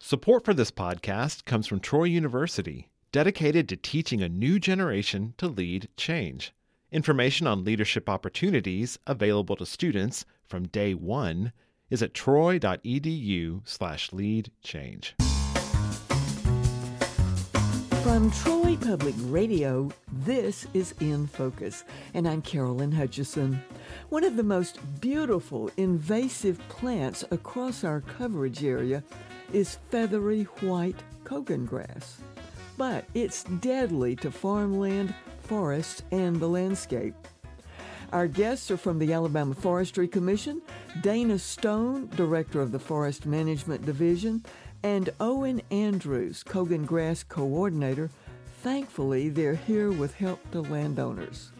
Support for this podcast comes from Troy University, dedicated to teaching a new generation to lead change. Information on leadership opportunities available to students from day one is at troy.edu slash lead change. From Troy Public Radio, this is In Focus, and I'm Carolyn Hutcheson. One of the most beautiful invasive plants across our coverage area is feathery white cogongrass. But it's deadly to farmland, forests, and the landscape. Our guests are from the Alabama Forestry Commission, Dana Stone, Director of the Forest Management Division, and Owen Andrews, Cogongrass Coordinator. Thankfully, they're here with help to landowners.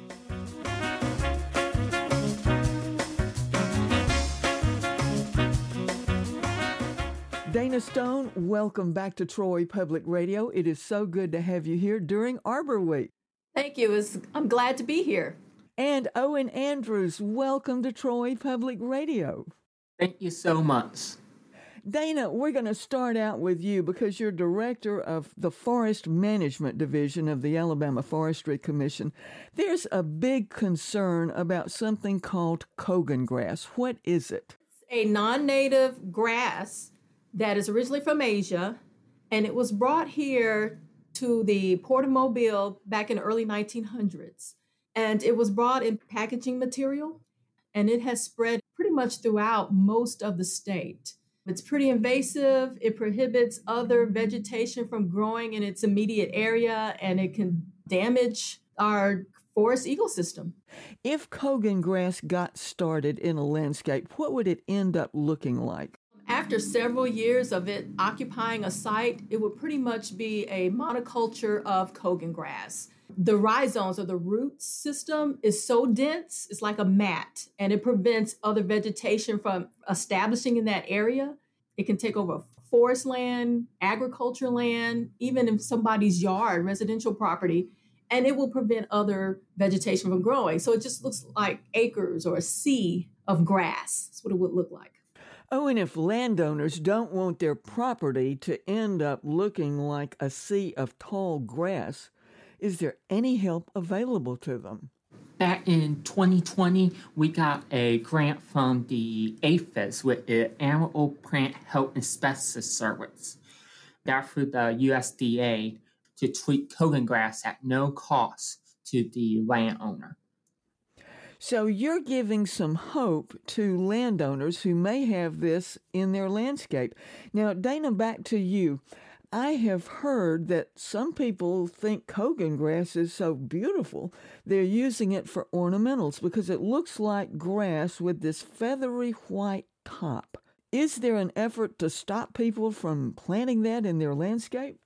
Dana Stone, welcome back to Troy Public Radio. It is so good to have you here during Arbor Week. Thank you. It's, I'm glad to be here. And Owen Andrews, welcome to Troy Public Radio. Thank you so much. Dana, we're going to start out with you because you're director of the Forest Management Division of the Alabama Forestry Commission. There's a big concern about something called cogongrass. What is it? It's a non native grass that is originally from Asia, and it was brought here to the Port of Mobile back in the early 1900s. And it was brought in packaging material, and it has spread pretty much throughout most of the state. It's pretty invasive. It prohibits other vegetation from growing in its immediate area, and it can damage our forest ecosystem. If cogongrass got started in a landscape, what would it end up looking like? After several years of it occupying a site, it would pretty much be a monoculture of cogongrass. The rhizomes or the root system is so dense, it's like a mat, and it prevents other vegetation from establishing in that area. It can take over forest land, agriculture land, even in somebody's yard, residential property, and it will prevent other vegetation from growing. So it just looks like acres or a sea of grass. That's what it would look like. Oh, and if landowners don't want their property to end up looking like a sea of tall grass, is there any help available to them? Back in 2020, we got a grant from the APHIS with the Animal Plant Health Inspection Service. That through the USDA to treat cogongrass at no cost to the landowner. So you're giving some hope to landowners who may have this in their landscape. Now, Dana, back to you. I have heard that some people think cogongrass is so beautiful, they're using it for ornamentals because it looks like grass with this feathery white top. Is there an effort to stop people from planting that in their landscape?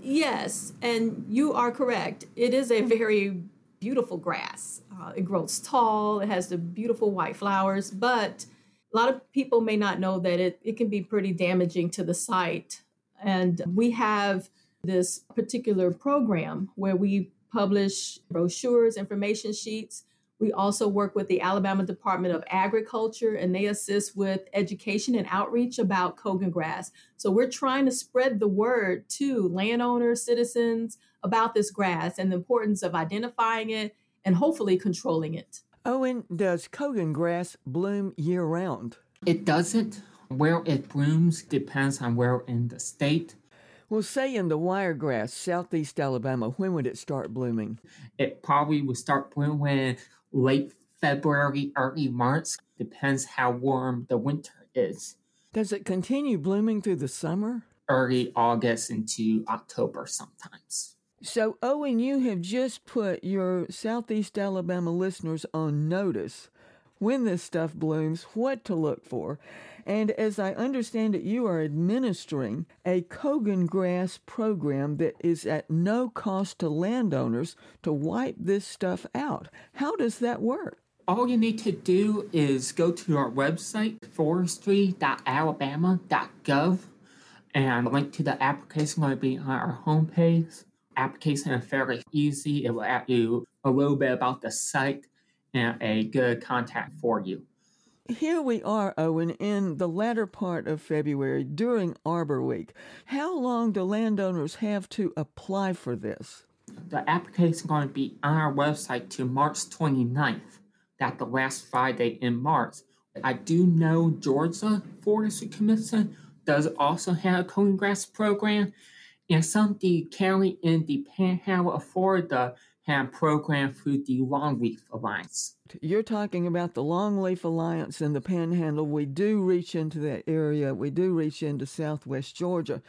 Yes, and you are correct. It is a very beautiful grass. Uh, it grows tall, it has the beautiful white flowers, but a lot of people may not know that it, it can be pretty damaging to the site. And we have this particular program where we publish brochures, information sheets. We also work with the Alabama Department of Agriculture, and they assist with education and outreach about cogongrass. So we're trying to spread the word to landowners, citizens about this grass and the importance of identifying it and hopefully controlling it. Owen, does cogongrass bloom year round? It doesn't. Where it blooms depends on where in the state. Well, say in the wiregrass, southeast Alabama, when would it start blooming? It probably would start blooming late February, early March. Depends how warm the winter is. Does it continue blooming through the summer? Early August into October sometimes. So, oh, Owen, you have just put your Southeast Alabama listeners on notice when this stuff blooms, what to look for. And as I understand it, you are administering a cogongrass program that is at no cost to landowners to wipe this stuff out. How does that work? All you need to do is go to our website, forestry.alabama.gov, and link to the application will be on our homepage application is fairly easy. It will ask you a little bit about the site and a good contact for you. here we are, Owen, in the latter part of February during Arbor Week. How long do landowners have to apply for this? The application is going to be on our website to March 29th. That's the last Friday in March. I do know Georgia Forestry Commission does also have a cogongrass program, and some the county in the Panhandle of Florida have program through the Longleaf Alliance. You're talking about the Longleaf Alliance in the Panhandle. We do reach into that area. We do reach into Southwest Georgia.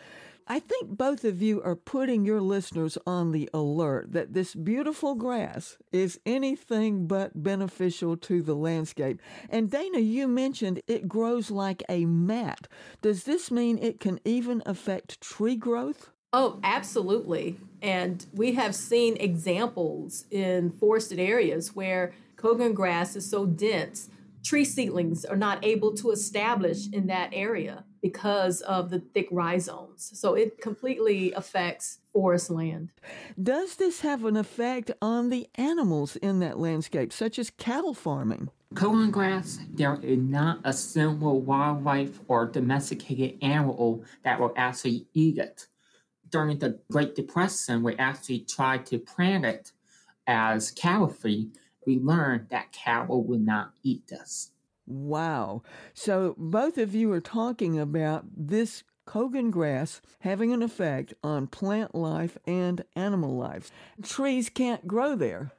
I think both of you are putting your listeners on the alert that this beautiful grass is anything but beneficial to the landscape. And Dana, you mentioned it grows like a mat. Does this mean it can even affect tree growth? Oh, absolutely. And we have seen examples in forested areas where cogongrass is so dense, tree seedlings are not able to establish in that area because of the thick rhizomes. So it completely affects forest land. Does this have an effect on the animals in that landscape, such as cattle farming? Cogongrass, there is not a single wildlife or domesticated animal that will actually eat it. During the Great Depression, we actually tried to plant it as cattle feed. We learned that cattle would not eat this. Wow. So both of you are talking about this cogongrass having an effect on plant life and animal life. Trees can't grow there.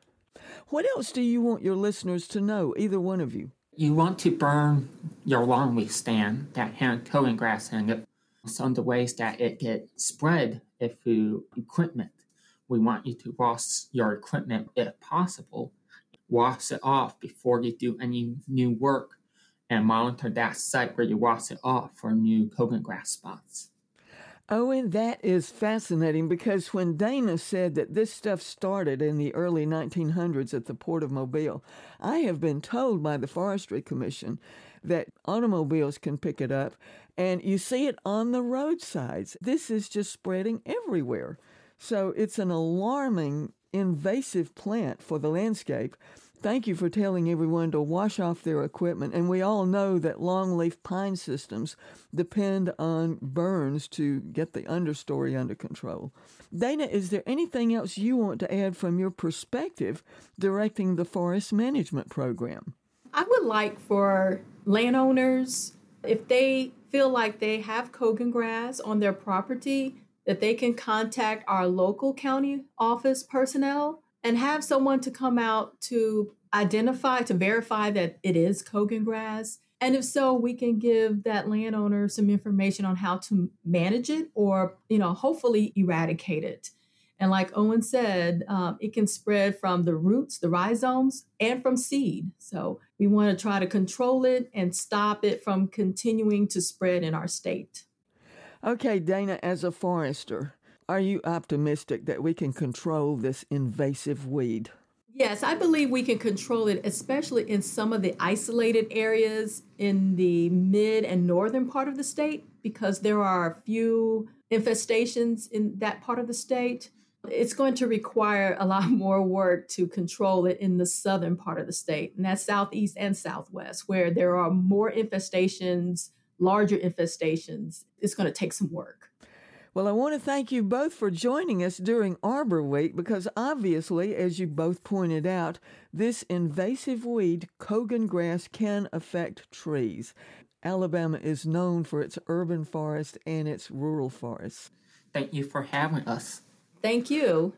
What else do you want your listeners to know, either one of you? You want to burn your longleaf stand that has cogongrass in it. Some of the ways that it get spread if through equipment. We want you to wash your equipment if possible. Wash it off before you do any new work and monitor that site where you wash it off for new cogongrass spots. Oh, Owen, that is fascinating because when Dana said that this stuff started in the early 1900s at the Port of Mobile, I have been told by the Forestry Commission that automobiles can pick it up and you see it on the roadsides. This is just spreading everywhere. So it's an alarming, invasive plant for the landscape Thank you for telling everyone to wash off their equipment. And we all know that longleaf pine systems depend on burns to get the understory under control. Dana, is there anything else you want to add from your perspective directing the forest management program? I would like for landowners, if they feel like they have cogongrass on their property, that they can contact our local county office personnel and have someone to come out to identify, to verify that it is cogongrass. And if so, we can give that landowner some information on how to manage it or, you know, hopefully eradicate it. And like Owen said, um, it can spread from the roots, the rhizomes, and from seed. So we want to try to control it and stop it from continuing to spread in our state. Okay, Dana, as a forester, are you optimistic that we can control this invasive weed? Yes, I believe we can control it, especially in some of the isolated areas in the mid and northern part of the state, because there are a few infestations in that part of the state. It's going to require a lot more work to control it in the southern part of the state, and that's southeast and southwest, where there are more infestations, larger infestations. It's going to take some work. Well, I want to thank you both for joining us during Arbor Week because obviously, as you both pointed out, this invasive weed, cogongrass, can affect trees. Alabama is known for its urban forest and its rural forests. Thank you for having us. Thank you.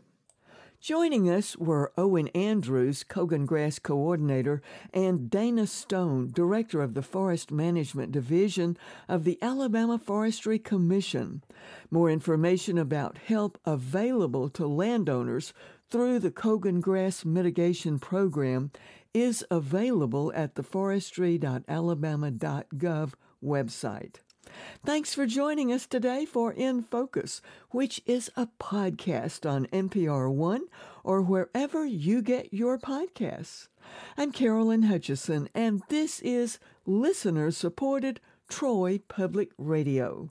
Joining us were Owen Andrews, Cogongrass Coordinator, and Dana Stone, Director of the Forest Management Division of the Alabama Forestry Commission. More information about help available to landowners through the Cogongrass Mitigation Program is available at the forestry.alabama.gov website. Thanks for joining us today for In Focus, which is a podcast on NPR One or wherever you get your podcasts. I'm Carolyn Hutcheson, and this is listener supported Troy Public Radio.